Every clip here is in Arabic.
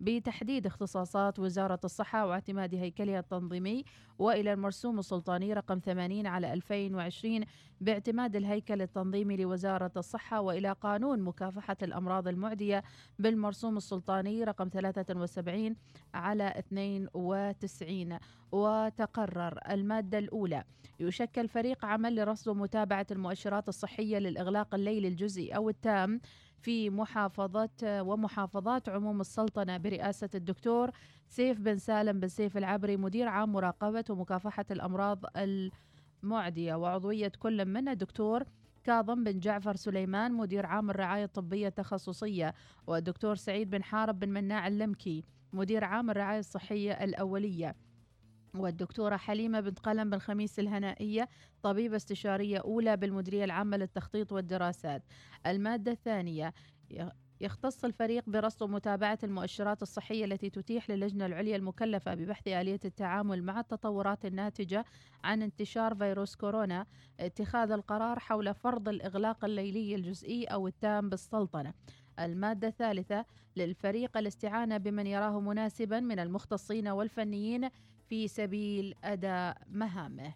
بتحديد اختصاصات وزارة الصحة واعتماد هيكلها التنظيمي وإلى المرسوم السلطاني رقم 80 على 2020 باعتماد الهيكل التنظيمي لوزارة الصحة وإلى قانون مكافحة الأمراض المعدية بالمرسوم السلطاني رقم 73 على 92 وتقرر المادة الأولى يشكل فريق عمل لرصد ومتابعة المؤشرات الصحية للإغلاق الليلي الجزئي أو التام في محافظة ومحافظات عموم السلطنة برئاسة الدكتور سيف بن سالم بن سيف العبري مدير عام مراقبة ومكافحة الأمراض المعدية. وعضوية كل من الدكتور كاظم بن جعفر سليمان مدير عام الرعاية الطبية التخصصية. والدكتور سعيد بن حارب بن مناع اللمكي مدير عام الرعاية الصحية الأولية. والدكتورة حليمة بنت قلم بن خميس الهنائية طبيبة استشارية أولى بالمديرية العامة للتخطيط والدراسات. المادة الثانية يختص الفريق برصد ومتابعة المؤشرات الصحية التي تتيح للجنة العليا المكلفة ببحث آلية التعامل مع التطورات الناتجة عن انتشار فيروس كورونا اتخاذ القرار حول فرض الإغلاق الليلي الجزئي أو التام بالسلطنة. المادة الثالثة للفريق الاستعانة بمن يراه مناسبا من المختصين والفنيين في سبيل أداء مهامه.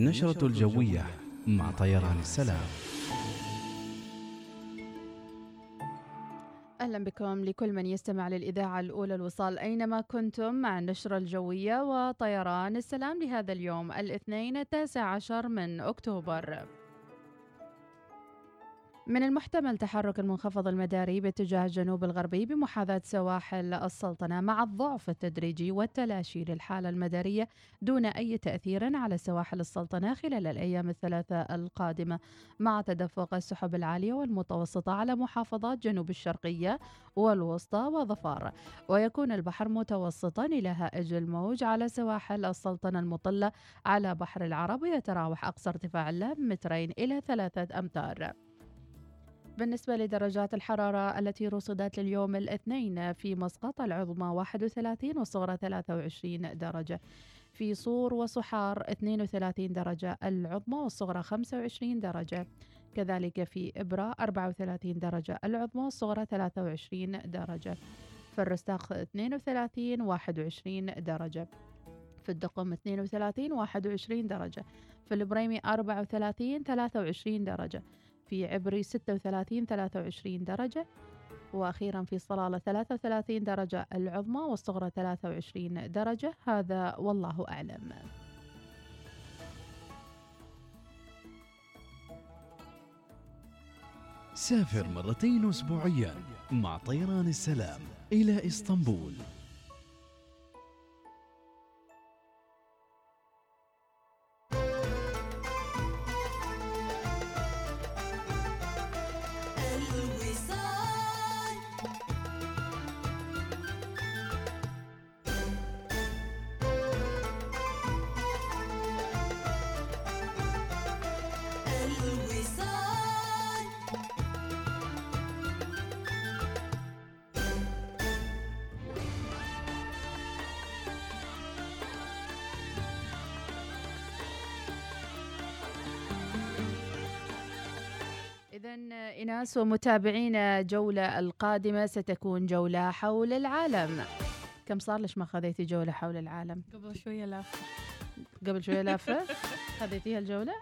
النشرة الجوية مع طيران السلام. أهلا بكم لكل من يستمع للإذاعة الأولى الوصال أينما كنتم مع النشرة الجوية وطيران السلام لهذا اليوم الاثنين التاسع عشر من أكتوبر. من المحتمل تحرك المنخفض المداري باتجاه الجنوب الغربي بمحاذاة سواحل السلطنة مع الضعف التدريجي والتلاشي للحالة المدارية دون أي تأثير على سواحل السلطنة خلال الأيام الثلاثة القادمة. مع تدفق السحب العالية والمتوسطة على محافظات جنوب الشرقية والوسطى وظفار ويكون البحر متوسطا إلى هائج الموج على سواحل السلطنة المطلة. على بحر العرب ويتراوح أقصى ارتفاع له مترين إلى ثلاثة أمتار. بالنسبة لدرجات الحرارة التي رصدت لليوم الاثنين في مسقط العظمى 31 والصغرى 23 درجة. في صور وصحار 32 درجة العظمى والصغرى 25 درجة. كذلك في إبرة 34 درجة العظمى والصغرى 23 درجة. في الرستاق 32 21 درجة. في الدقم 32 21 درجة. في البريمي 34 23 درجة. في عبري 36 23 درجة وأخيرا في صلالة 33 درجة العظمى والصغرى 23 درجة. هذا والله أعلم. سافر مرتين أسبوعيا مع طيران السلام إلى إسطنبول. إناس ومتابعينا جولة القادمة. ستكون جولة حول العالم. كم صار؟ ليش ما خذيتي جولة حول العالم؟ قبل شوية لافة. قبل شوية لافة؟ خذيتيها الجولة؟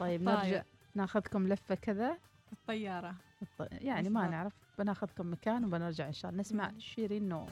طيب نرجع. ناخذكم لفة كذا. الطيارة. يعني ما نعرف. بناخذكم مكان وبنرجع إن شاء الله. نسمع شيرين نو.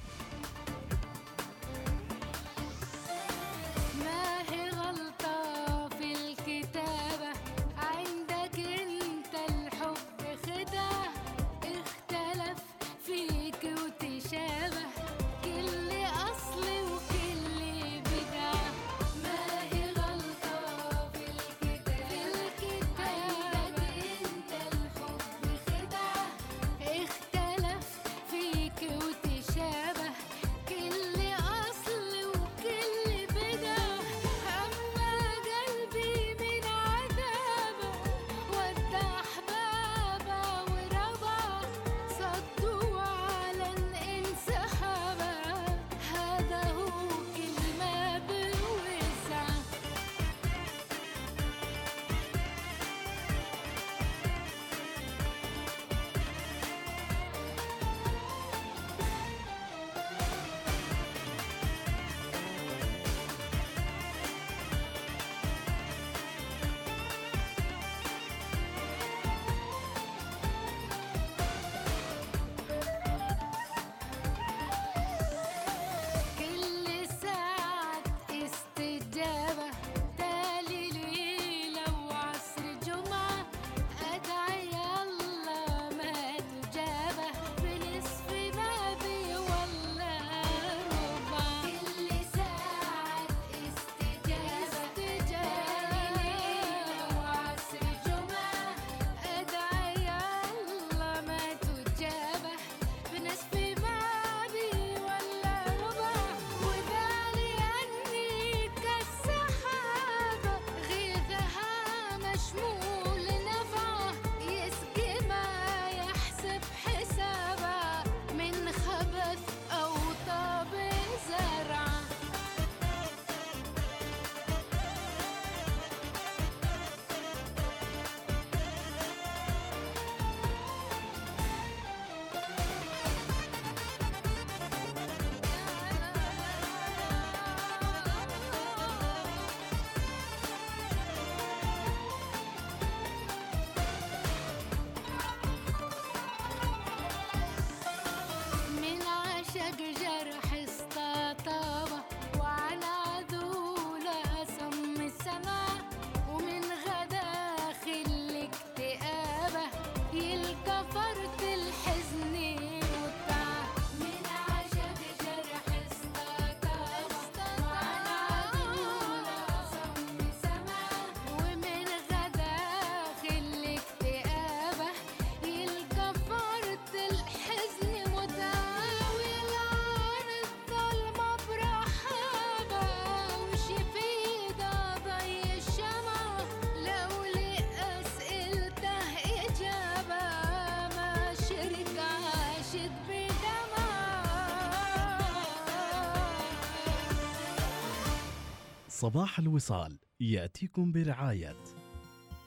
صباح الوصال يأتيكم برعاية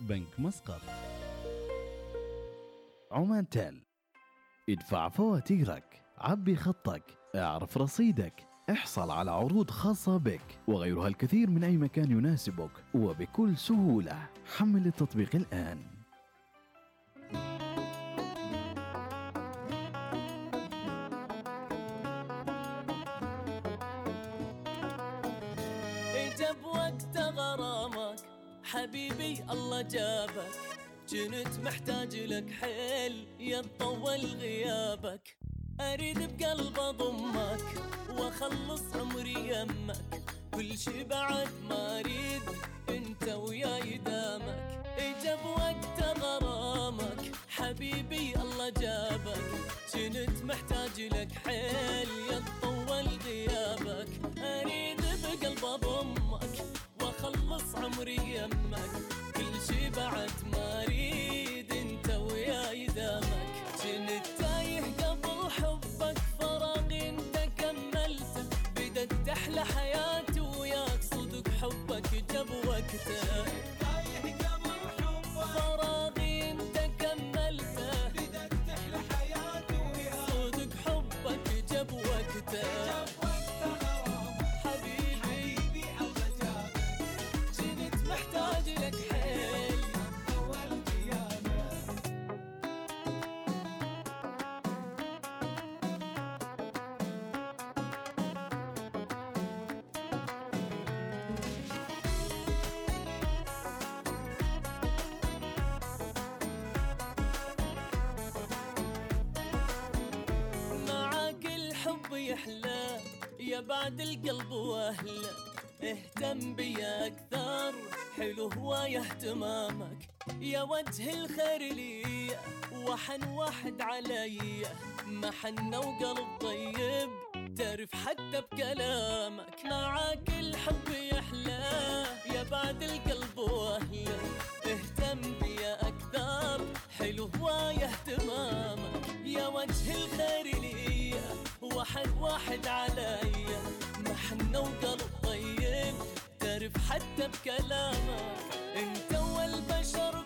بنك مسقط. عمان تيل. ادفع فواتيرك عبي خطك اعرف رصيدك احصل على عروض خاصة بك وغيرها الكثير من أي مكان يناسبك وبكل سهولة. حمل التطبيق الآن. اريد بقلب أضمك وأخلص عمري يمك. كل شي بعد يحلى يا بعد القلب وأهله. اهتم بيا أكثر حلو هواية اهتمامك. يا وجه الخير لي وحن واحد علي. محنة وقلب طيب تعرف حتى بكلامك. معاك الحب يحلى يا بعد القلب وأهله. اهتم بيا أكثر حلو هواية اهتمامك. يا وجه الخير لي. واحد واحد علي. محنة وقلب طيب تعرف حتى بكلامك. انت اول بشر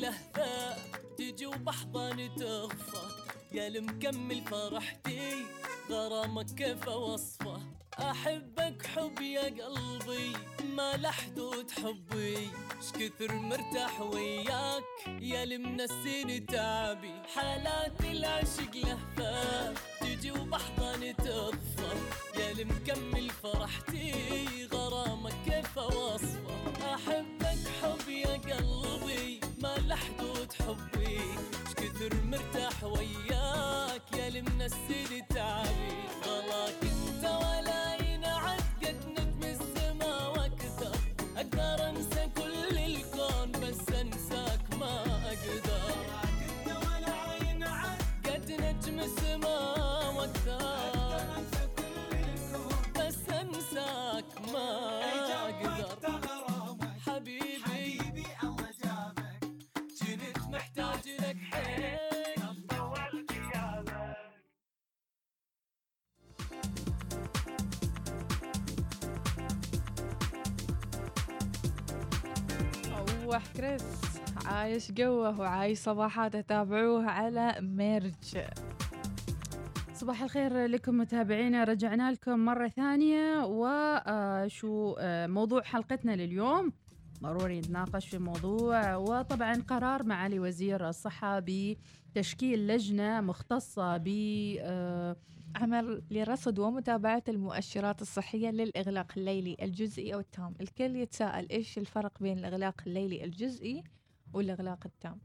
لهفة تجي وبحضن تغفى يا المكمل فرحتي غرامك كيف وصفة؟ أحبك حب يا قلبي ما له حدود حبي اش كثر مرتاح وياك يا المنسين تعبي. حالات العشق لهفة تجي وبحضن تغفى يا المكمل فرحتي غرامك كيف وصفة؟ أحبك حب يا قلبي ما له حدود حبي كثر مرتاح وياك يا المنسين تعبي. روح كريس عايش قوة وعايش صباحات تابعوه على ميرج. صباح الخير لكم متابعينا رجعنا لكم مرة ثانية. وشو موضوع حلقتنا لليوم. ضروري نتناقش في موضوع وطبعا قرار معالي وزير الصحة بتشكيل لجنة مختصة ب آه، عمل لرصد ومتابعة المؤشرات الصحية للإغلاق الليلي الجزئي أو التام. الكل يتساءل إيش الفرق بين الإغلاق الليلي الجزئي والإغلاق التام.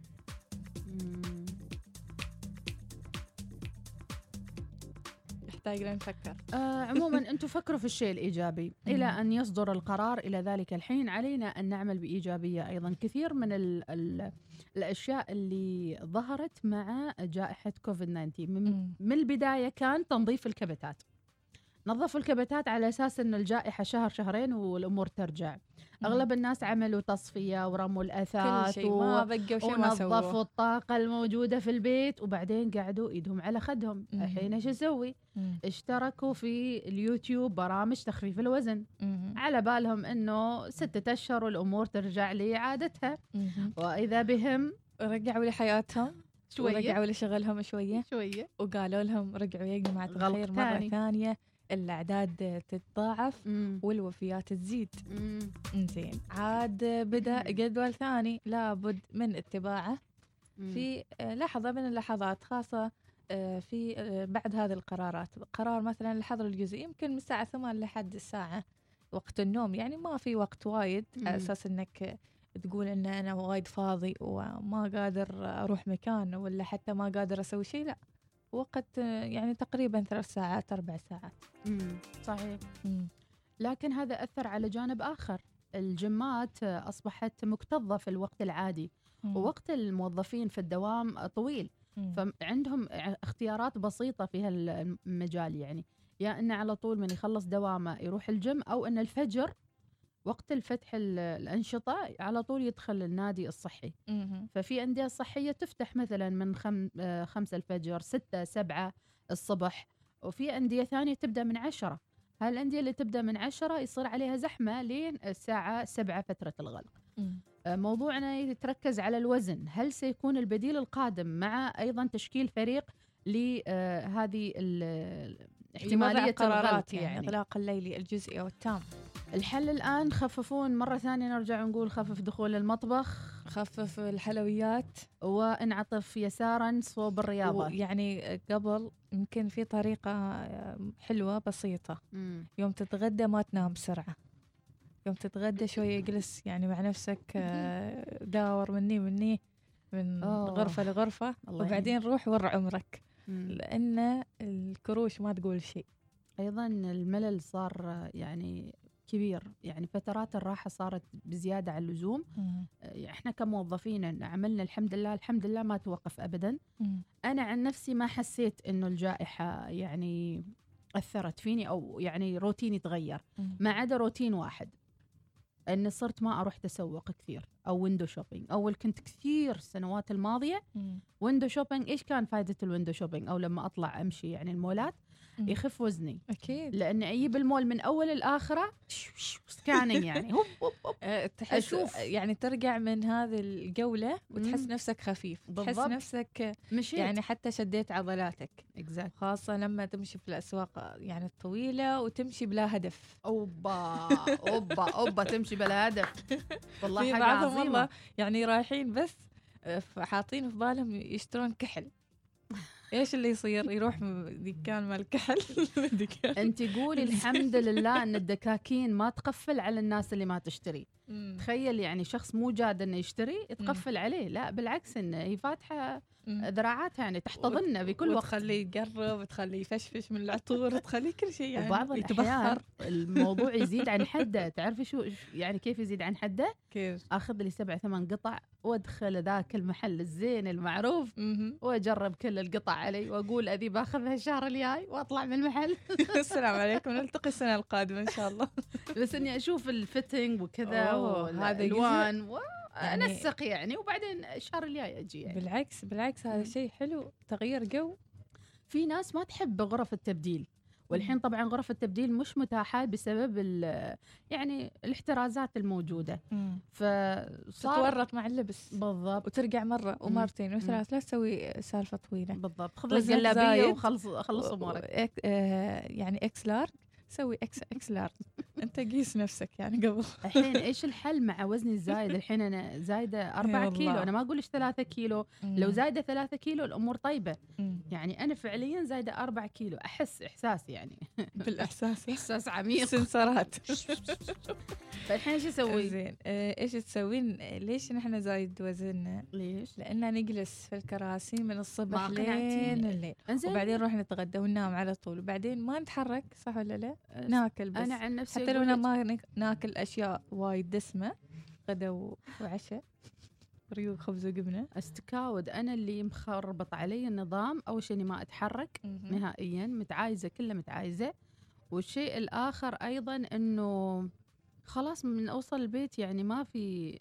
لنا نفكر آه، عموما أنتم فكروا في الشيء الإيجابي إلى. أن يصدر القرار إلى ذلك الحين علينا أن نعمل بإيجابية أيضا كثير من ال ال الأشياء اللي ظهرت مع جائحة كوفيد 19 من. من البداية كان تنظيف الكبتات نظفوا الكبتات على أساس إن الجائحة شهر شهرين والأمور ترجع أغلب الناس عملوا تصفية ورموا كل الاثاث شيء ما بقوا شيء ما ونظفوا الطاقة الموجودة في البيت وبعدين قعدوا ايدهم على خدهم مم. الحين إيش أسوي. اشتركوا في اليوتيوب برامج تخفيف الوزن مم. على بالهم إنه ستة أشهر والأمور ترجع لعادتها. وإذا بهم رجعوا لحياتهم شوية. ورجعوا لشغلهم شوية شوية وقالوا لهم رجعوا يا جماعة الخير مرة ثاني. ثانية الأعداد تتضاعف. والوفيات تزيد. زين عاد بدأ جدول ثاني لابد من اتباعه. في آه، لحظة من اللحظات خاصة آه، في آه، بعد هذه القرارات قرار مثلا الحظر الجزئي يمكن من الساعة 8 لحد الساعة وقت النوم يعني ما في وقت وايد. على أساس أنك تقول أن أنا وايد فاضي وما قادر أروح مكان ولا حتى ما قادر أسوي شيء لا وقت يعني تقريبا ثلاث ساعات أربع ساعات مم. صحيح مم. لكن هذا أثر على جانب آخر الجمات أصبحت مكتظة في الوقت العادي مم. ووقت الموظفين في الدوام طويل مم. فعندهم اختيارات بسيطة في هالمجال يعني يا إنه على طول من يخلص دوامه يروح الجيم أو إن الفجر وقت الفتح ال- الأنشطة على طول يدخل النادي الصحي مم. ففي أندية صحية تفتح مثلا من خم آه، خمسة الفجر ستة سبعة الصبح وفي أندية ثانية تبدأ من عشرة هالأندية اللي تبدأ من عشرة يصير عليها زحمة لين الساعة سبعة فترة الغلق مم. آه، موضوعنا يتركز على الوزن هل سيكون البديل القادم مع أيضا تشكيل فريق لهذه قرارات الغلط يعني, يعني. إغلاق الليلي الجزئي أو التام. الحل الآن خففون مرة ثانية نرجع نقول خفف دخول المطبخ. خفف الحلويات. وانعطف يسارا صوب الرياضة. يعني قبل يمكن في طريقة حلوة بسيطة. مم. يوم تتغدى ما تنام بسرعة. يوم تتغدى شوية اجلس يعني مع نفسك آه، داور مني مني من أوه. غرفة لغرفة. الله وبعدين روح ور عمرك. لأن الكروش ما تقول شيء. أيضا الملل صار يعني كبير. يعني فترات الراحة صارت بزيادة عن اللزوم. آه، إحنا كموظفين عملنا الحمد لله الحمد لله ما توقف أبدا. أنا عن نفسي ما حسيت إنه الجائحة يعني أثرت فيني أو يعني روتيني تغير. ما عدا روتين واحد. إني صرت ما أروح تسوق كثير أو window shopping أول كنت كثير السنوات الماضية window shopping إيش كان فائده ال window shopping أو لما أطلع أمشي يعني المولات يخف وزني. أكيد. لأن أجيب المول من أول لاخره scanning يعني. هوب هوب. تحس أشوف. يعني ترجع من هذه الجولة وتحس. نفسك خفيف تحس بالضبط. نفسك مشيت. يعني حتى شديت عضلاتك. اكزاكت خاصة لما تمشي في الأسواق يعني الطويلة وتمشي بلا هدف. أوبا أوبا أوبا تمشي بلا هدف. والله بعضهم عظيمة. والله يعني رايحين بس آه، حاطين في بالهم يشترون كحل. إيش اللي يصير؟ يروح دكان مال كحل. أنت قولي الحمد لله أن الدكاكين ما تقفل على الناس اللي ما تشتري. مم. تخيل يعني شخص مو جاد أنه يشتري تقفل عليه. لا بالعكس إنه هي فاتحة. ذراعاتها يعني تحتضننا بكل وقت. وتخليه يقرب تخليه يفشفش من العطور تخليه كل شيء يعني وبعض الأحيان يتبخر. الموضوع يزيد عن حده. تعرفي شو يعني كيف يزيد عن حده؟ كيف؟ آخذ لي سبع ثمان قطع وادخل ذاك المحل الزين المعروف. وأجرب كل القطع. علي وأقول أبي باخذها الشهر الجاي وأطلع من المحل السلام عليكم نلتقي السنة القادمة إن شاء الله بس إني أشوف الفيتنج وكذا. والألوان يعني- وانسق يعني وبعدين الشهر الجاي أجي يعني. بالعكس بالعكس هذا. شيء حلو تغيير جو في ناس ما تحب غرف التبديل والحين طبعا غرف التبديل مش متاحة بسبب يعني الاحترازات الموجودة. فصار تتورط مع اللبس. بالضبط. وترجع مرة ومرتين وثلاث لا تسوي سالفة طويلة. بالضبط. خذ لك وزنك جلابية زايد. وخلص خلص أمورك. آه، يعني إكس لارج. سوي إكس إكس لارج أنت قيس نفسك يعني قبل. الحين إيش الحل مع وزني الزايد الحين أنا زايدة 4 والله. كيلو. أنا ما أقول لك 3 كيلو. لو زايدة 3 كيلو الأمور طيبة. يعني أنا فعليا زايدة 4 كيلو. أحس إحساس يعني. بالإحساس. إحساس عميق. سنسرات. فالحين إيش أسوي؟ زين. آه، إيش تسوين؟ ليش نحن زايد وزننا؟ ليش؟ لأن نجلس في الكراسي من الصبح. لين الليل. وبعدين نروح نتغدى وننام على طول. وبعدين ما نتحرك صح ولا لا؟ ناكل بس. أنا عن نفسي حتى لو ما ناكل أشياء وايد دسمة غدا وعشاء ريوق خبز وجبنة. أستكاود أنا اللي مخربط علي النظام أول شيء إني ما أتحرك نهائيا متعايزة كلها متعايزة. والشيء الآخر أيضا إنه خلاص من أوصل البيت يعني ما في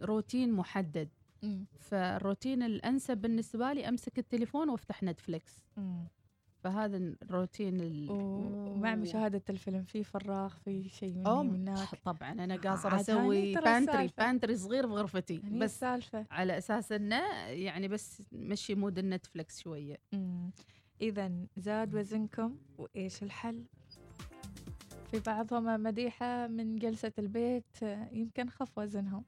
روتين محدد. مم. فالروتين الأنسب بالنسبة لي أمسك التليفون وأفتح نتفليكس. مم. فهذا الروتين ال... ومع مشاهدة الفيلم في فراغ في شيء من هناك طبعا هاني أسوي ترى pantry السالفة. pantry صغير في غرفتي يعني بس السالفه على أساس إنه يعني بس مشي mood النتفلكس شوية. اذا زاد وزنكم وإيش الحل؟ في بعضهم مديحة من جلسة البيت يمكن خف وزنهم.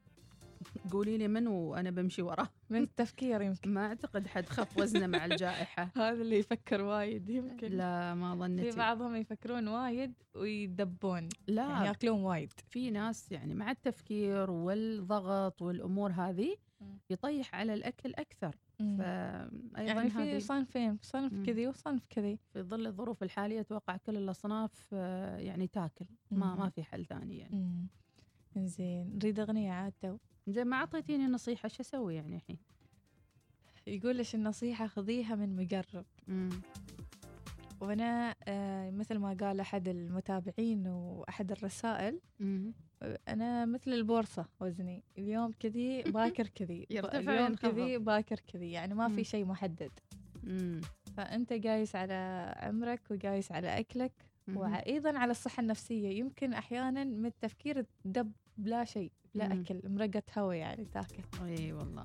قولي لي من وأنا بمشي وراه من التفكير يمكن. ما أعتقد حد خف وزنه مع الجائحة. هذا اللي يفكر وايد يمكن. لا ما في ظنيت بعضهم يفكرون وايد ويدبون. يعني لا ياكلون وايد. في ناس يعني مع التفكير والضغط والأمور هذه. يطيح على الأكل أكثر. فايضا يعني في صنفين صنف. كذي وصنف كذي. في ظل الظروف الحالية أتوقع كل الأصناف آه، يعني تاكل. ما. ما في حل ثاني يعني. زين. نريد أغنية عاد تو. زين ما أعطيتيني نصيحة شو أسوي يعني الحين يقول لك النصيحة خذيها من مقرب مم. وأنا آه مثل ما قال أحد المتابعين وأحد الرسائل مم. أنا مثل البورصة وزني اليوم كذي باكر كذي اليوم. كذي باكر كذي يعني ما. في شيء محدد مم. فأنت قايس على عمرك وقايس على أكلك. وأيضا على الصحة النفسية يمكن أحيانا من التفكير تدب بلا شيء بلا مم. أكل مرقة هوا يعني تاكل. إي والله.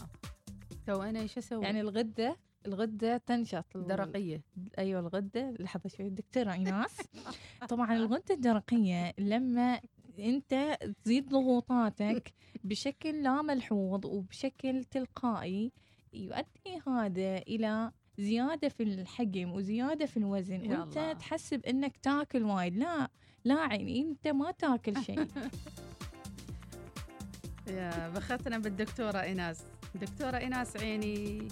تو أنا إيش أسوي؟ يعني الغدة الغدة تنشط. ال- درقيه أيوه الغدة لحظة شوي دكتوره ايناس طبعا الغدة الدرقية لما أنت تزيد ضغوطاتك بشكل لا ملحوظ وبشكل تلقائي يؤدي هذا إلى زيادة في الحجم وزيادة في الوزن. وأنت. تحسب إنك تاكل وايد. لا لا عيني أنت ما تاكل شيء. بختنا بالدكتورة إيناس. دكتورة إيناس عيني.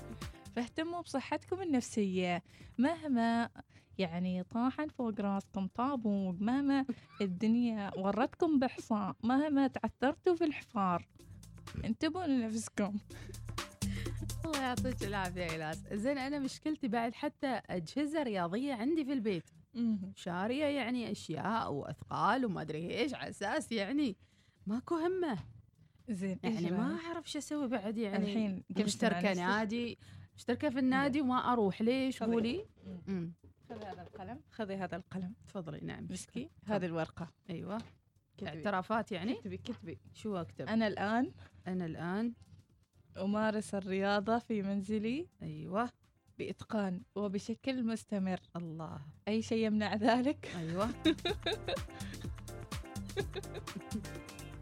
فاهتموا بصحتكم النفسية. مهما يعني طاحن فوق راسكم طابوق مهما الدنيا ورتكم بحصى مهما تعثرتوا في الحفار انتبهوا لنفسكم. الله يعطيك العافية يا إيناس. زين أنا مشكلتي بعد حتى أجهزة رياضية عندي في البيت. شارية يعني أشياء وأثقال وما أدري إيش على أساس يعني ماكو همة. زين يعني ما أعرف شو أسوي بعد يعني الحين مشتركه؟ نادي مشتركة في النادي وما أروح ليش. قولي. امم خذي هذا القلم. خذي هذا القلم. تفضلي نعم مسكي. هذه الورقة. أيوه. كتبي. اعترافات يعني؟ كتبي كتبي. شو أكتب؟ أنا الآن أنا الآن. أمارس الرياضة في منزلي. أيوه. بإتقان وبشكل مستمر. الله. أي شيء يمنع ذلك؟ أيوه.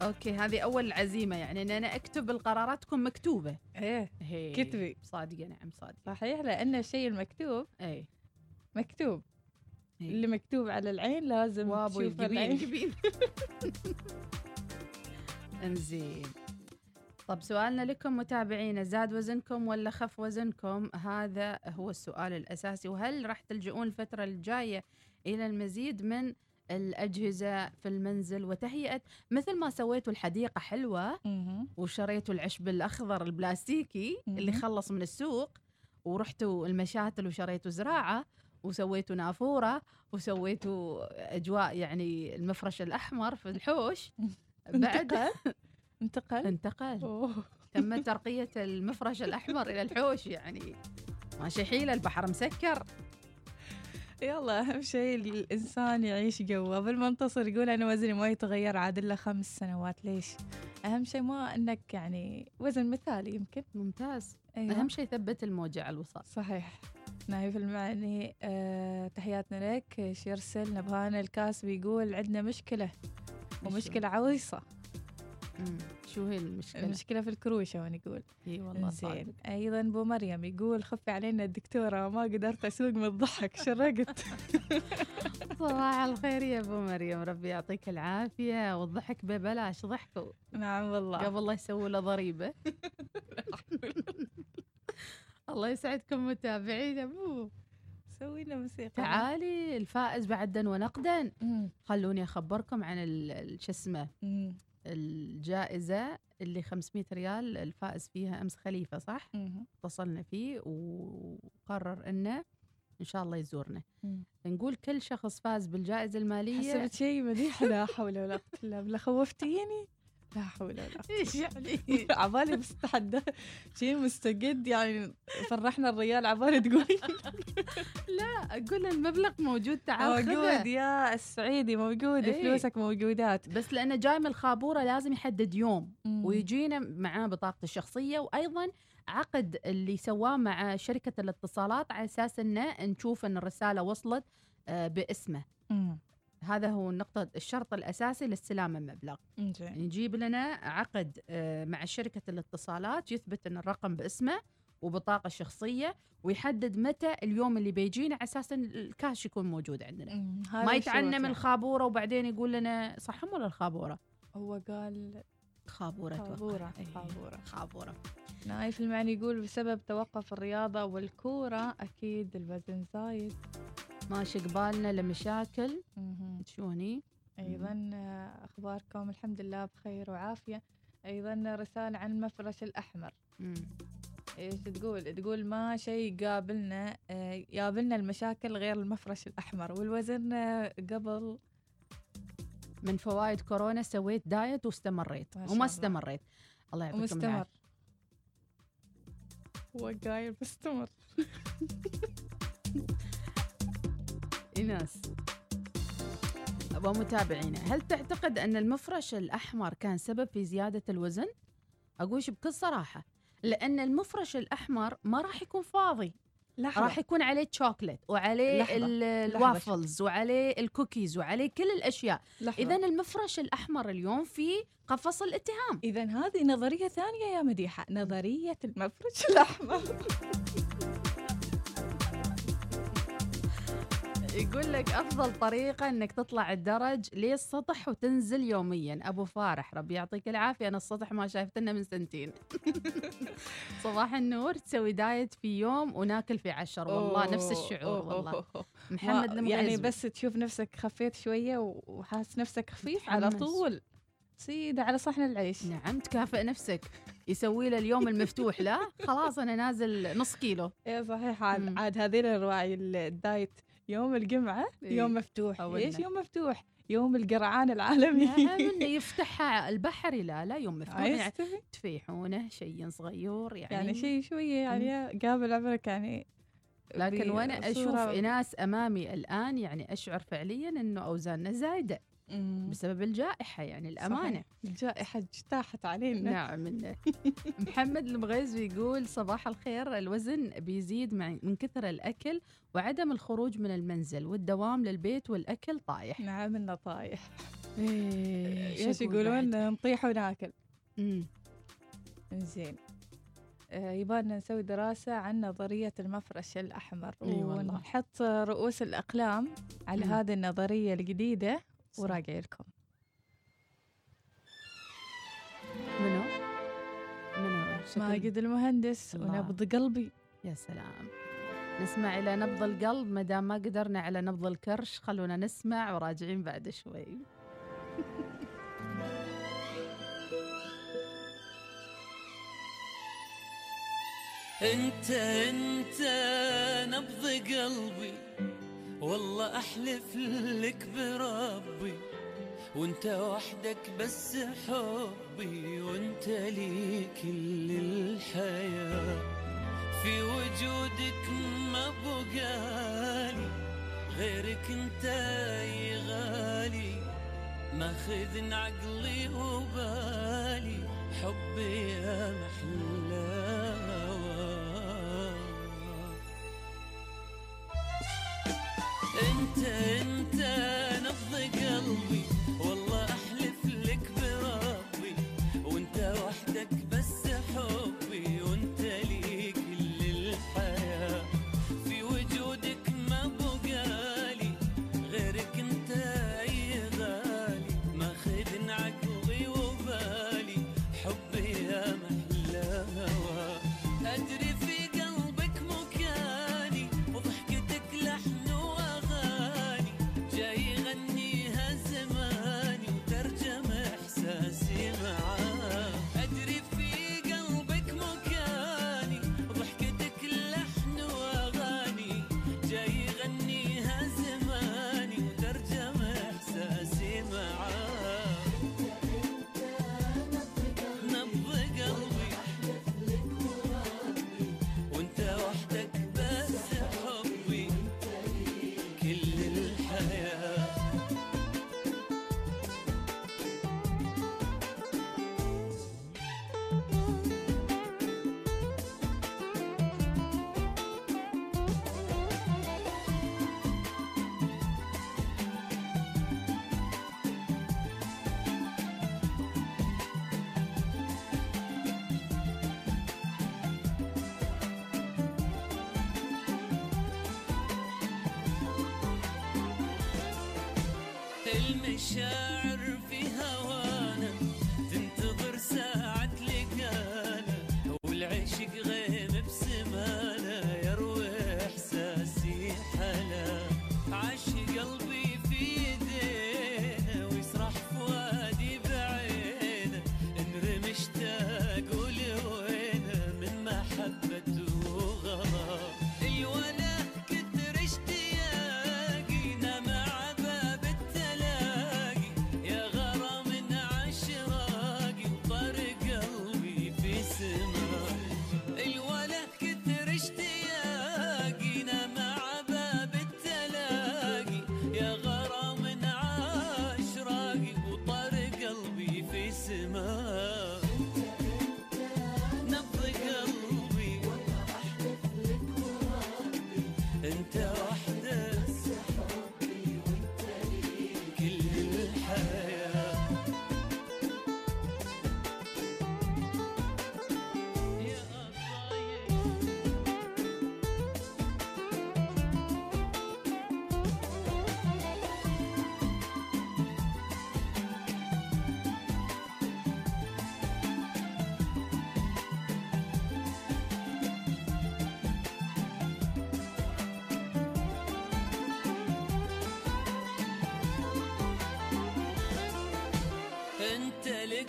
أوكي هذه أول عزيمة يعني إن أنا أكتب القرارات تكون مكتوبة. إيه هي كتبي. صادقة نعم صادقة. صحيح لأن الشيء المكتوب إي. مكتوب. هي. اللي مكتوب على العين لازم وابو تشوف العين. جبين إنزين. طب سؤالنا لكم متابعينا زاد وزنكم ولا خف وزنكم؟ هذا هو السؤال الأساسي. وهل راح تلجؤون الفترة الجاية إلى المزيد من الأجهزة في المنزل وتهيئة مثل ما سويتوا الحديقة حلوة. وشريتوا العشب الأخضر البلاستيكي اللي. خلص من السوق ورحتوا المشاتل وشريتوا زراعة وسويتوا نافورة وسويتوا أجواء يعني المفرش الأحمر في الحوش بعد انتقل انتقل انتقل أوه. تم ترقية المفرش الأحمر إلى الحوش يعني ماشي حيلة البحر مسكر يلا أهم شيء الإنسان يعيش جوا. بالمنتصر يقول أنا وزني ما يتغير عاد إلا خمس سنوات. ليش؟ أهم شيء ما إنك يعني وزن مثالي يمكن. ممتاز. أيوة. أهم شيء ثبت الموجة على الوصال صحيح. نايف المعني آه تحياتنا لك. إيش يرسل نبهان الكاس بيقول عندنا مشكلة. ومشكلة عويصة. مم. شو هي المشكلة المشكلة في الكروشة ونقول إي والله زين. صادق. أيضا بو مريم يقول خفي علينا الدكتورة ما قدرت أسوق من الضحك. شرقت صباح الخير يا أبو مريم. ربي يعطيك العافية والضحك ببلاش ضحكوا نعم والله. قبل الله يسووا له ضريبة. الله يسعدكم متابعين. أبو. سوينا موسيقى. تعالي الفائز بعدا ونقدا. خلوني أخبركم عن شو اسمه؟ مم. الجائزة اللي 500 ريال الفائز فيها أمس خليفة صح؟ اتصلنا فيه وقرر إنه إن شاء الله يزورنا. نقول كل شخص فاز بالجائزة المالية حسبت شيء مديح لا حول ولا قوة إلا بالله خوفتيني لا حول ولا قوة. إيش يعني؟ عبالي بس تحدى شيء مستجد يعني. فرحنا الريال. عبالي تقولي لا أقول المبلغ موجود تعال موجود يا السعيدي موجود. إيه. فلوسك موجودات. بس لأنه جاي من الخابورة لازم يحدد يوم. ويجينا معاه بطاقته الشخصية وأيضا عقد اللي سواه مع شركة الاتصالات على أساس إنه نشوف إن الرسالة وصلت آه، باسمه. مم. هذا هو النقطة الشرط الأساسي لاستلام المبلغ. زين يجيب لنا عقد آه، مع شركة الاتصالات يثبت أن الرقم باسمه وبطاقة شخصية ويحدد متى اليوم اللي بيجينا على أساس أن الكاش يكون موجود عندنا. ما يتعنى من. الخابورة وبعدين يقول لنا صحهم ولا الخابورة؟ هو قال خابورة أتوقع. خابورة، إيه، خابورة. خابورة نايف المعني يقول بسبب توقف الرياضة والكورة أكيد الوزن زايد ماشي قبالنا لمشاكل مهم. شو هني أيضا أخباركم الحمد لله بخير وعافية أيضا رسالة عن المفرش الأحمر مم. إيش تقول؟ تقول ما شيء قابلنا آه، يقابلنا المشاكل غير المفرش الأحمر والوزن آه، قبل من فوائد كورونا سويت diet واستمريت. وما. استمريت. الله يعطيكم العافية. هو قايل مستمر إيناس ومتابعينا هل تعتقد أن المفرش الأحمر كان سبب في زيادة الوزن؟ أقولش بكل صراحة لأن المفرش الأحمر ما راح يكون فاضي. لحظة. راح يكون عليه شوكليت وعليه لحظة. الوافلز وعليه الكوكيز وعليه كل الأشياء. لحظة. إذا المفرش الأحمر اليوم في قفص الاتهام. إذا هذه نظرية ثانية يا مديحة. نظرية المفرش الأحمر. يقول لك أفضل طريقة إنك تطلع الدرج للسطح وتنزل يوميا. أبو فارح ربي يعطيك العافية. أنا السطح ما شايفتنا من سنتين. صباح النور تسوي diet في يوم وناكل في عشر. والله نفس الشعور والله. أوه، أوه. محمد يعني بس تشوف نفسك خفيت شوية وحاس نفسك خفيف على. طول. سيدة على صحن العيش. نعم تكافئ نفسك. يسوي له اليوم المفتوح. لا خلاص أنا نازل نص كيلو. إيه صحيح عاد. عاد هذيل الرواعي الدايت يوم الجمعة إيه. يوم مفتوح أولنا. إيش يوم مفتوح يوم القرعان العالمي إنه يفتحها البحري لا لا يوم مفتوح عايز يعني؟ تفيحونه شيء صغير يعني, يعني شيء شوية يعني قابل عمرك يعني لكن وأنا أشوف بصورة- ناس أمامي الآن يعني أشعر فعليا إنه أوزاننا زايدة. بسبب الجائحة يعني الأمانة صحيح. الجائحة اجتاحت علينا نعم إنه. محمد المغيز يقول صباح الخير الوزن بيزيد من كثر الأكل وعدم الخروج من المنزل والدوام للبيت والأكل طايح نعم النطايح إيه، إيش يقولون؟ نطيح وناكل. زين آه، يبغالنا نسوي دراسة عن نظرية المفرش الأحمر. ونحط رؤوس الأقلام على. هذه النظرية الجديدة. وراجع لكم منو؟ منو؟ ماجد المهندس الله. ونبض قلبي يا سلام نسمع إلى نبض القلب ما دام ما قدرنا على نبض الكرش خلونا نسمع وراجعين بعد شوي أنت أنت نبض قلبي والله أحلف لك بربي وأنت وحدك بس حبي وأنت لي كل الحياة. في وجودك ما بقالي غيرك أنت يا غالي. ماخذ عقلي وبالي حبي يا محلى. pretend sure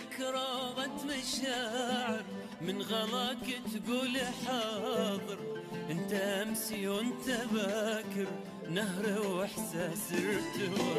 تكررت مشاعر من غلاك تقول حاضر. انت أمسي وانت باكر نهر وإحساس ارتوى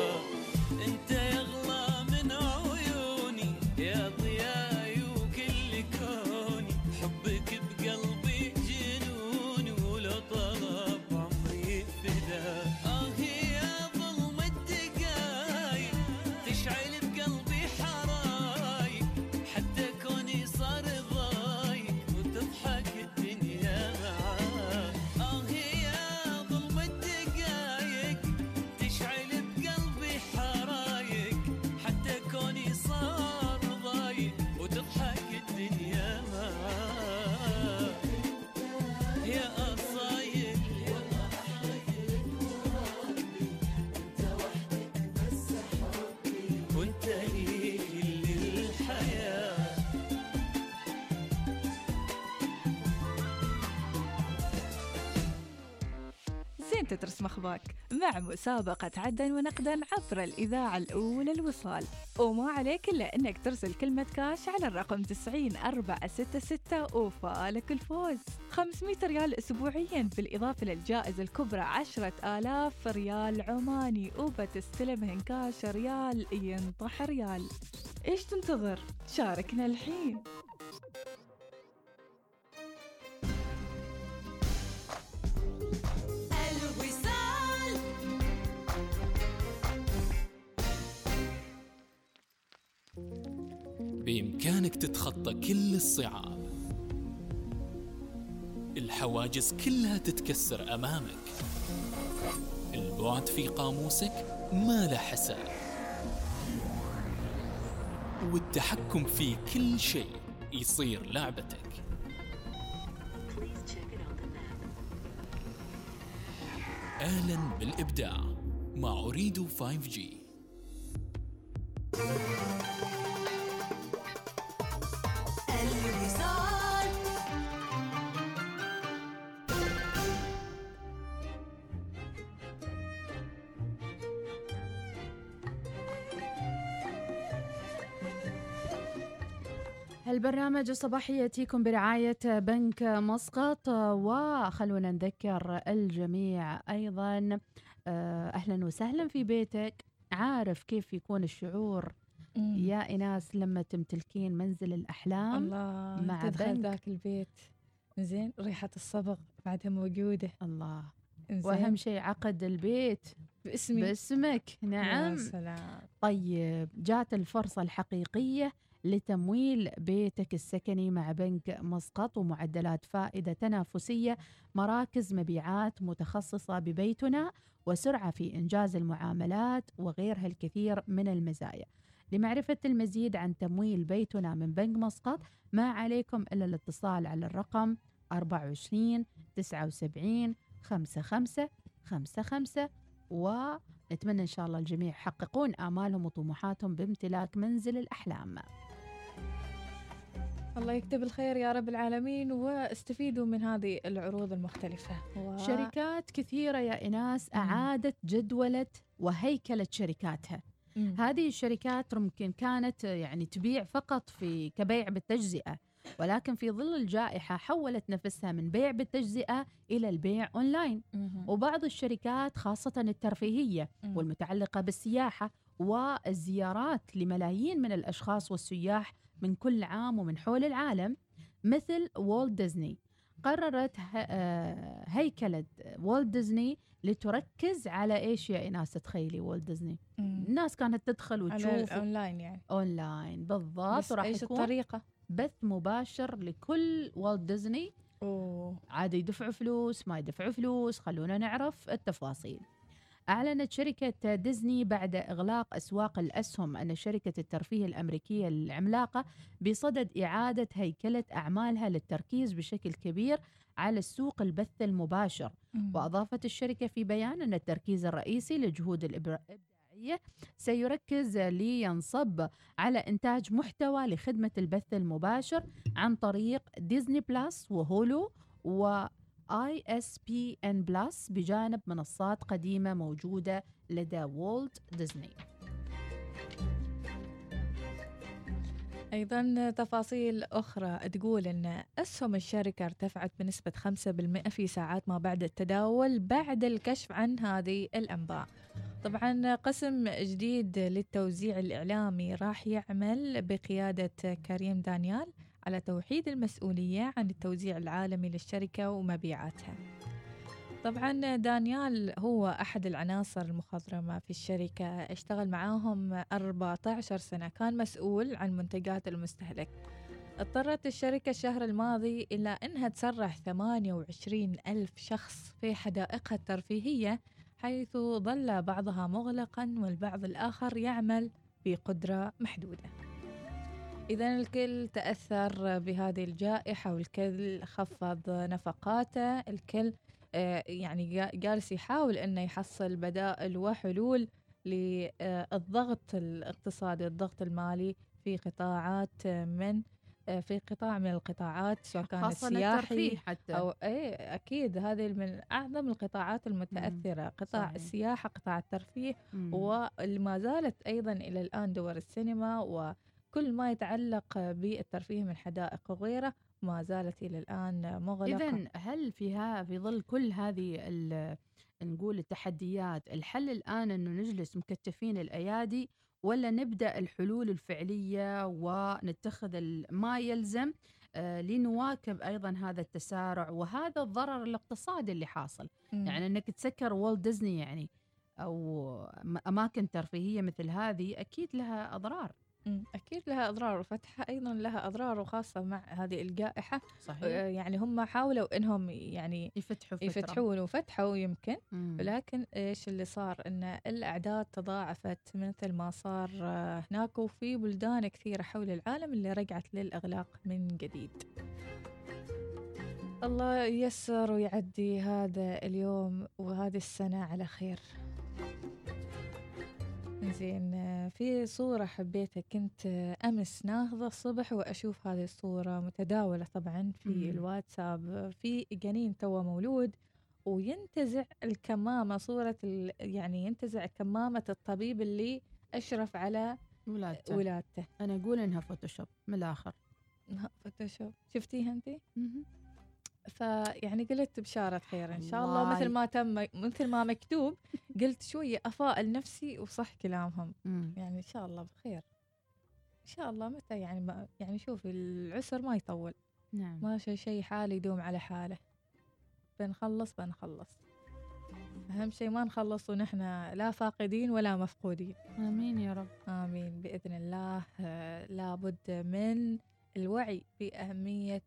تترسم أخبارك مع مسابقة عدا ونقدا عبر الإذاعة الأولى الوصال. وما عليك إلا أنك ترسل كلمة كاش على الرقم 90 466 وفالك الفوز. 500 ريال أسبوعيا بالإضافة للجائزة الكبرى 10000 ريال عماني وبتستلمهن كاش ريال ينطح ريال. إيش تنتظر؟ شاركنا الحين. بإمكانك تتخطى كل الصعاب. الحواجز كلها تتكسر أمامك. البعد في قاموسك ما له حساب. والتحكم في كل شيء يصير لعبتك. أهلا بالإبداع مع أريد 5G هالبرنامج الصباحي يأتيكم برعاية بنك مسقط وخلونا نذكر الجميع أيضا. آه، أهلا وسهلا في بيتك. عارف كيف يكون الشعور؟ مم. يا إناس لما تمتلكين منزل الأحلام الله مع تدخل. ذاك البيت. زين ريحة الصبغ بعدها موجودة. الله. زين. وأهم شيء عقد البيت. باسمي. باسمك. يا نعم. سلام. طيب جات الفرصة الحقيقية لتمويل بيتك السكني مع بنك مسقط ومعدلات فائدة تنافسية مراكز مبيعات متخصصة ببيتنا وسرعة في إنجاز المعاملات وغيرها الكثير من المزايا. لمعرفة المزيد عن تمويل بيتنا من بنك مسقط ما عليكم إلا الاتصال على الرقم 24 79 55 55 ونتمنى إن شاء الله الجميع يحققون آمالهم وطموحاتهم بامتلاك منزل الأحلام. الله يكتب الخير يا رب العالمين واستفيدوا من هذه العروض المختلفة و... شركات كثيرة يا إناس مم. أعادت جدولة وهيكلة شركاتها مم. هذه الشركات ممكن كانت يعني تبيع فقط في كبيع بالتجزئة ولكن في ظل الجائحة حولت نفسها من بيع بالتجزئة إلى البيع أونلاين مهم. وبعض الشركات خاصة الترفيهية مم. والمتعلقة بالسياحة والزيارات لملايين من الأشخاص والسياح من كل عام ومن حول العالم مثل والت ديزني قررت آه، هيكلة والت ديزني لتركز على إيش يا ايناس تتخيلي والت ديزني. الناس كانت تدخل وتشوف الاونلاين يعني. اونلاين بالضبط. وراح إيش يكون الطريقة؟ بث مباشر لكل والت ديزني أوه. عاد يدفعوا فلوس ما يدفعوا فلوس خلونا نعرف التفاصيل. أعلنت شركة ديزني بعد إغلاق أسواق الأسهم أن شركة الترفيه الأمريكية العملاقة بصدد إعادة هيكلة أعمالها للتركيز بشكل كبير على السوق البث المباشر. وأضافت الشركة في بيان أن التركيز الرئيسي لجهود الإبداعية سيركز لينصب على إنتاج محتوى لخدمة البث المباشر عن طريق ديزني بلاس وهولو و ان بلس بجانب منصات قديمة موجودة لدى والت ديزني أيضا تفاصيل أخرى. تقول إن أسهم الشركة ارتفعت بنسبة 5% في ساعات ما بعد التداول بعد الكشف عن هذه الأنباء. طبعا قسم جديد للتوزيع الإعلامي راح يعمل بقيادة كريم دانيال. على توحيد المسؤولية عن التوزيع العالمي للشركة ومبيعاتها. طبعا دانيال هو أحد العناصر المخضرمة في الشركة. اشتغل معاهم 14 سنة. كان مسؤول عن منتجات المستهلك. اضطرت الشركة الشهر الماضي إلى أنها تسرح 28 ألف شخص في حدائقها الترفيهية حيث ظل بعضها مغلقا والبعض الآخر يعمل بقدرة محدودة. إذا الكل تأثر بهذه الجائحة والكل خفض نفقاته الكل آه، يعني جا- جالس يحاول إنه يحصل بدائل وحلول للضغط الاقتصادي الضغط المالي في قطاعات آه، من آه، في قطاع من القطاعات سواء كان خاصة السياحي حتى أو إيه أكيد هذه من أعظم القطاعات المتأثرة قطاع صحيح. السياحة قطاع الترفيه مم. وما زالت أيضا إلى الآن دور السينما وكل ما يتعلق بالترفيه من حدائق وغيره ما زالت إلى الآن مغلقة. إذا هل فيها في ظل كل هذه نقول التحديات الحل الآن أنه نجلس مكتفين الأيادي ولا نبدأ الحلول الفعلية ونتخذ ما يلزم آه، لنواكب أيضا هذا التسارع وهذا الضرر الاقتصادي اللي حاصل؟ مم. يعني أنك تسكر والت ديزني يعني أو م- أماكن ترفيهية مثل هذه أكيد لها أضرار. مم. أكيد لها أضرار وفتحها أيضا لها أضرار وخاصة مع هذه الجائحة صحيح آه، يعني هم حاولوا إنهم يعني يفتحوا فترة. يفتحون وفتحوا يمكن مم. لكن إيش اللي صار إن الأعداد تضاعفت مثل ما صار آه، هناك وفي بلدان كثيرة حول العالم اللي رجعت للأغلاق من جديد الله ييسر ويعدي هذا اليوم وهذه السنة على خير زين في صورة حبيتها كنت أمس ناهضة الصبح وأشوف هذه الصورة متداولة طبعا في مم. الواتساب. في جنين توه مولود وينتزع الكمامة صورة ال- يعني ينتزع كمامة الطبيب اللي أشرف على ولادته. ولادته. أنا أقول إنها Photoshop من الآخر. ها، Photoshop. شفتيها أنت؟ فيعني قلت بشارة خير إن شاء الله. مثل ما تم مثل ما مكتوب قلت شوية أفائل نفسي وصح كلامهم. مم. يعني إن شاء الله بخير. إن شاء الله متى يعني ما يعني شوفي العسر ما يطول. نعم. ما شيء شيء حال يدوم على حاله. بنخلص بنخلص. أهم شيء ما نخلص ونحن لا فاقدين ولا مفقودين. آمين يا رب. آمين. بإذن الله آه، لابد من الوعي بأهمية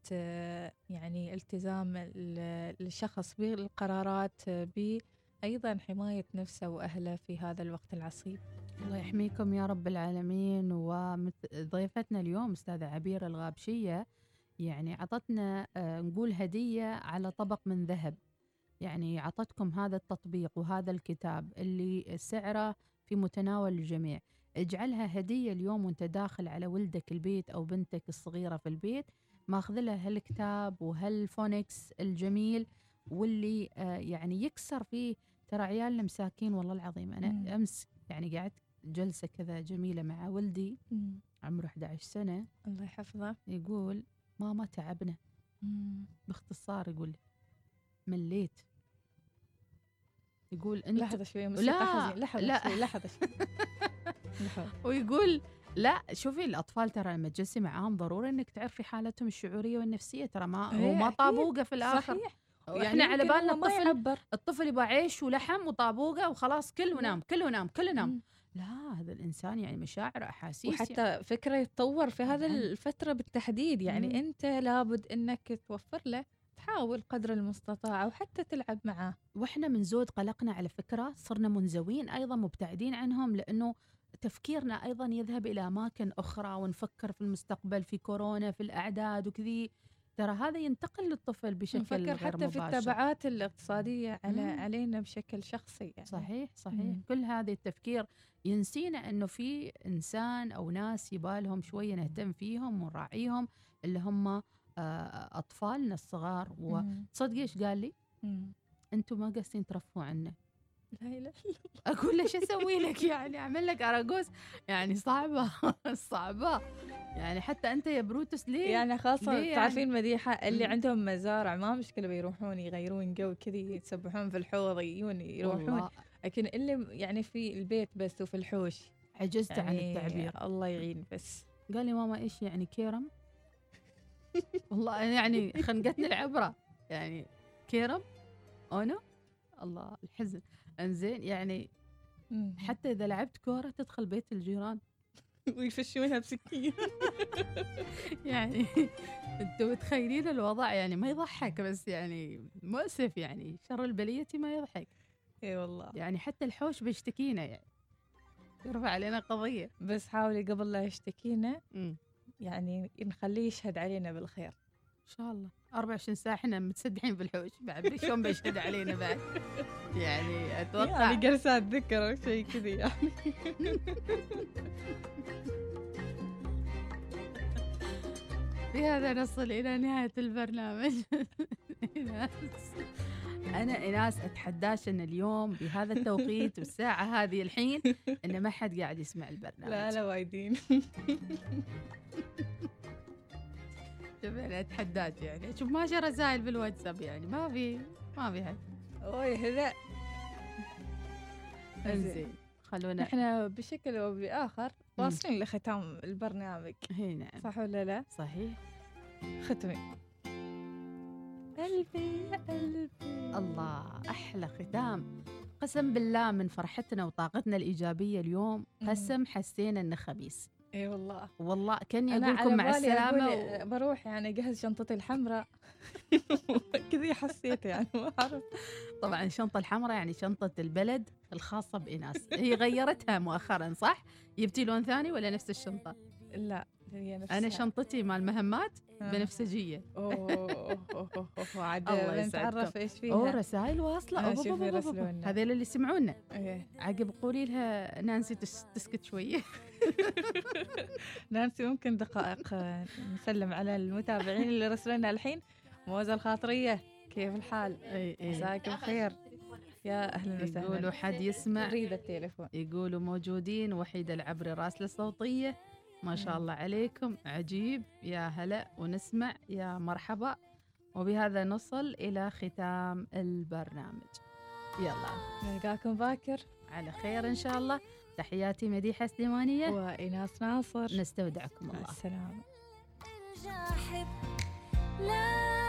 يعني التزام ال- الشخص بالقرارات بأيضا حماية نفسه وأهله في هذا الوقت العصيب. الله يحميكم يا رب العالمين. وضيفتنا اليوم أستاذة عبير الغابشية يعني عطتنا آه، نقول هدية على طبق من ذهب. يعني عطتكم هذا التطبيق وهذا الكتاب اللي سعره في متناول الجميع. اجعلها هدية اليوم وانت داخل على ولدك البيت أو بنتك الصغيرة في البيت ماخذ لها هالكتاب وهالفونكس الجميل واللي آه، يعني يكسر فيه ترى عيالنا مساكين والله العظيم. أنا مم. أمس يعني قعدت جلسة كذا جميلة مع ولدي عمره 11 سنة. الله يحفظه. يقول ماما تعبنا. باختصار يقول لي مليت. يقول أنت لحظة شوي موسيقى لا، حزين لحظة لا. شوي لحظة شوي. ويقول لا شوفي الأطفال ترى لما تجلسي معاهم ضروري إنك تعرفي حالتهم الشعورية والنفسية ترى ما هو إيه، ما. طابوقة في الآخر صحيح إحنا على بالنا الطفل يعبر الطفل يبغى عيش ولحم وطابوقة وخلاص كل ونام كل ونام كل ونام مم. لا هذا الإنسان يعني مشاعر احاسيس يعني. وحتى فكرة يتطور في هذا طبعاً. الفترة بالتحديد يعني مم. أنت لابد أنك توفر له تحاول قدر المستطاع وحتى تلعب معاه وإحنا من زود قلقنا على فكرة صرنا منزوين أيضا مبتعدين عنهم لأنه تفكيرنا أيضا يذهب إلى أماكن أخرى ونفكر في المستقبل في كورونا في الأعداد وكذي ترى هذا ينتقل للطفل بشكل نفكر غير حتى في. التبعات الاقتصادية على مم. علينا بشكل شخصي يعني صحيح صحيح مم. كل هذا التفكير ينسينا إنه في إنسان أو ناس يبالهم شوية نهتم فيهم ونراعيهم اللي هم آه، أطفالنا الصغار. وتصدقي إيش قال لي؟ أنتم ما قاصدين ترفهوا عنا لا إله أقول له شو أسوي لك يعني أعمل لك أراجوز. يعني صعبة صعبة. يعني حتى أنت يا بروتوس ليه؟ يعني خاصة ليه يعني؟ تعرفين مديحة اللي مم. عندهم مزارع ما مشكلة بيروحون يغيرون جو كذي يسبحون في الحوض يجون يروحون. لكن اللي يعني في البيت بس وفي الحوش. عجزت عن يعني التعبير. الله يعين بس. قال لي ماما إيش يعني كيرم؟ والله يعني خنقتني العبرة. يعني كيرم أنا الله الحزن. إنزين يعني. حتى إذا لعبت كورة تدخل بيت الجيران. ويفشونها بسكين. يعني أنتم متخيلين الوضع؟ يعني ما يضحك بس يعني مؤسف يعني شر البلية ما يضحك. إي والله. يعني حتى الحوش بيشتكينا يعني يرفع علينا قضية. بس حاولي قبل لا يشتكينا يعني نخليه يشهد علينا بالخير. إن شاء الله. 24 ساعة إحنا متسدحين بالحوش. بعد شلون بيشهد علينا بعد؟ يعني أتوقع يعني جلسات ذكر أو شيء كذي يعني. بهذا نصل إلى نهاية البرنامج. أنا إيناس أتحداش أن اليوم بهذا التوقيت والساعة هذه الحين أن ما حد قاعد يسمع البرنامج. لا لا وايدين. شوف أنا أتحداك يعني. شوف ما شاء رسائل بالواتساب يعني. ما في ما في حد. أوي هذا انزين خلونا. إحنا بشكل أو بآخر واصلين لختام البرنامج. هي نعم. صح ولا لا؟ صحيح. ختمي. قلبي يا قلبي الله أحلى ختام. قسم بالله من فرحتنا وطاقتنا الإيجابية اليوم. قسم حسينا إنه خبيث. إي والله. والله كأني أقول لكم مع السلامة و... بروح يعني أجهز شنطتي الحمراء. كذي حسيت يعني ما أعرف. طبعا الشنطة الحمراء يعني شنطة البلد الخاصة بإناس. هي غيرتها مؤخرا صح؟ جبتي لون ثاني ولا نفس الشنطة؟ لا. أنا شنطتي مال مهمات آه. بنفسجية. أوه أوه، أوه، أوه، أوه، عاد الله نتعرف. إيش أوه فيها رسائل واصلة. هذول اللي يسمعونا. إيه. عقب قولي لها نانسي تس- تسكت شوية نانسي ممكن دقائق آه، نسلم على المتابعين اللي رسلوا لنا الحين. موزة الخاطرية كيف الحال؟ إي إي. مساكم خير. يا أهلا وسهلا. يقولوا حد يسمع. ريد التليفون. يقولوا موجودين وحيدة العبري راسلة صوتية. ما شاء مم. الله عليكم. عجيب. يا هلا ونسمع. يا مرحبا. وبهذا نصل إلى ختام البرنامج. يلا. نلقاكم باكر. على خير إن شاء الله. تحياتي مديحة سليمانية. وإناس ناصر. نستودعكم الله. لا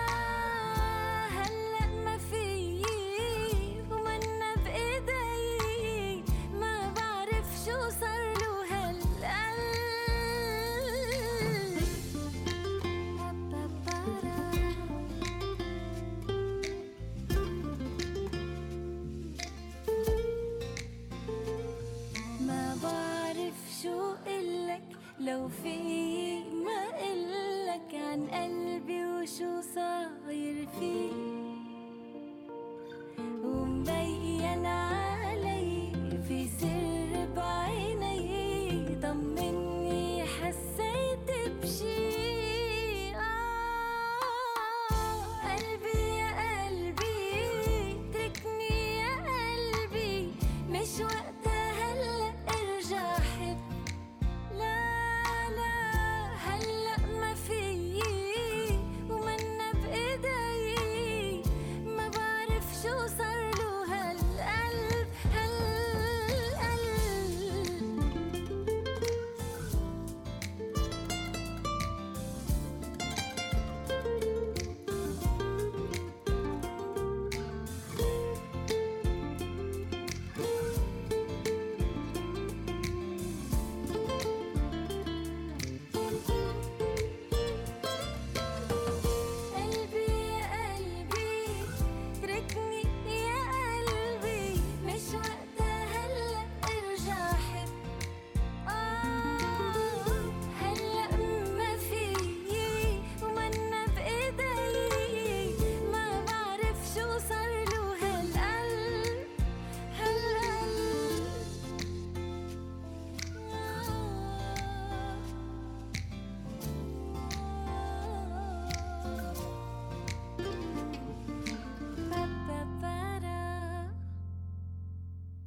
لو في ما قلك عن قلبي وشو صاير فيه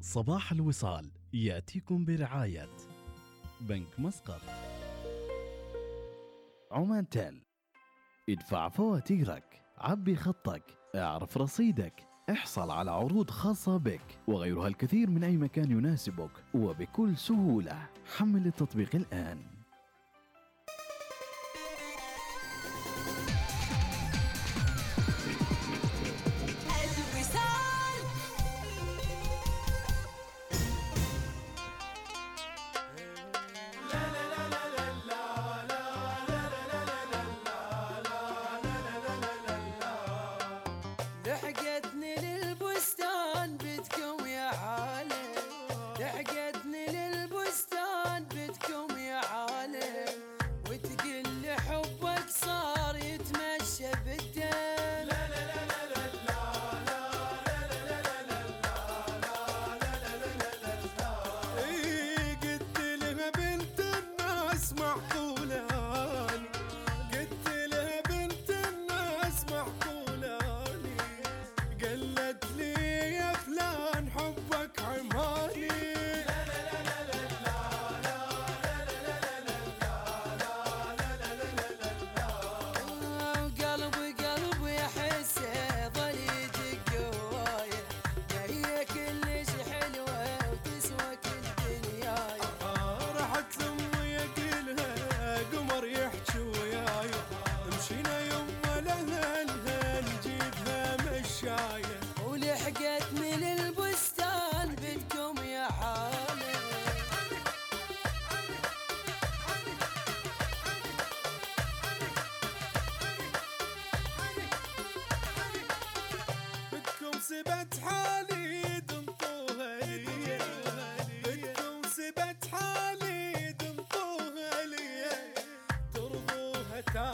صباح الوصال يأتيكم برعاية بنك مسقط. عمان تيل. ادفع فواتيرك عبي خطك اعرف رصيدك احصل على عروض خاصة بك وغيرها الكثير من أي مكان يناسبك وبكل سهولة. حمل التطبيق الآن.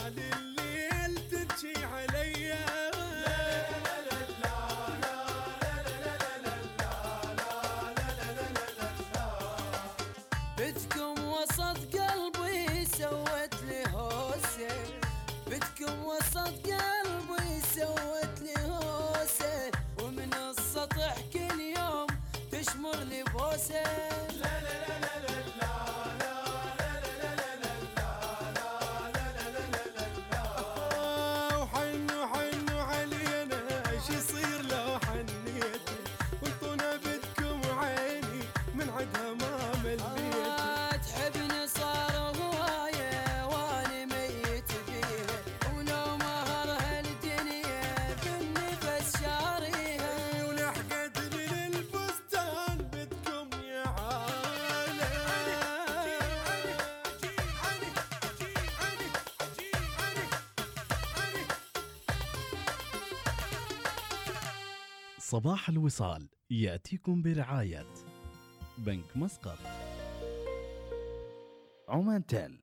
Hallelujah. صباح الوصال يأتيكم برعاية بنك مسقط. عمان تيل.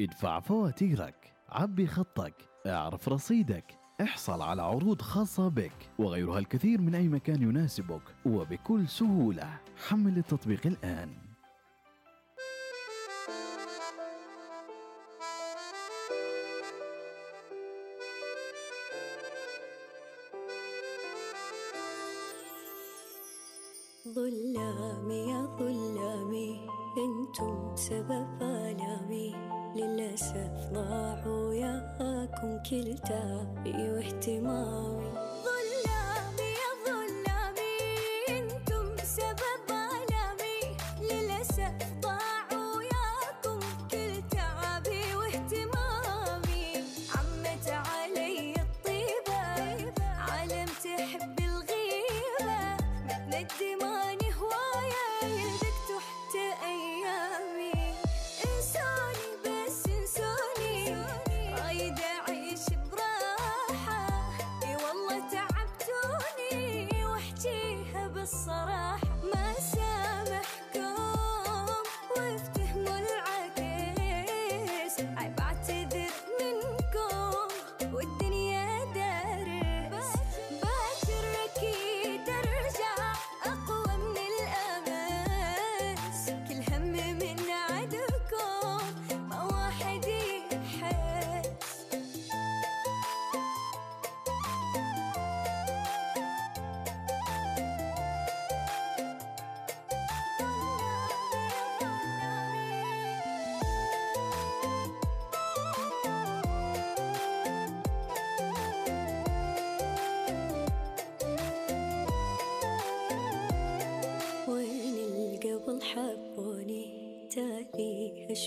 ادفع فواتيرك عبي خطك اعرف رصيدك احصل على عروض خاصة بك وغيرها الكثير من أي مكان يناسبك وبكل سهولة. حمل التطبيق الآن.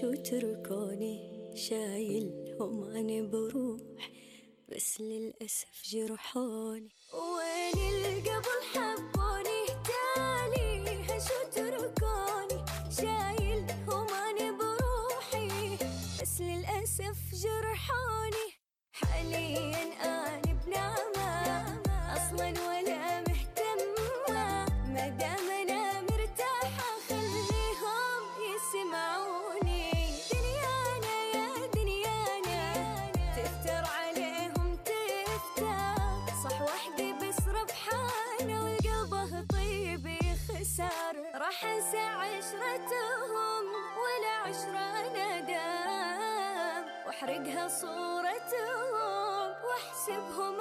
شو تركوني شايلهم أنا بروح بس للأسف جرحوني. وين القبل حبوني؟ صورتهم واحسبهم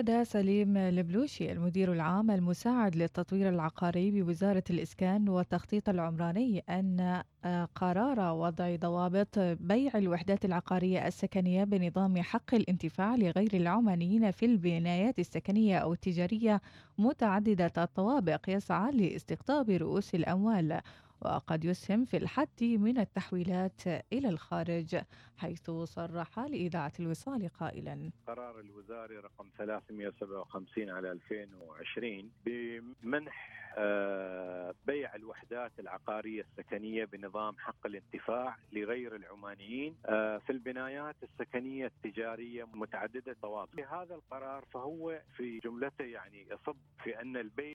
أكد سليم البلوشي المدير العام المساعد للتطوير العقاري بوزارة الإسكان والتخطيط العمراني أن آه، قرار وضع ضوابط بيع الوحدات العقارية السكنية بنظام حق الانتفاع لغير العمانيين في البنايات السكنية أو التجارية متعددة الطوابق يسعى لاستقطاب رؤوس الأموال. وقد يسهم في الحد من التحويلات إلى الخارج حيث صرح لإذاعة الوصال قائلا. قرار الوزاري رقم 357 على 2020 بمنح آه، بيع الوحدات العقارية السكنية بنظام حق الانتفاع لغير العمانيين آه، في البنايات السكنية التجارية متعددة الطوابق هذا القرار فهو في جملته يعني يصب في أن البيع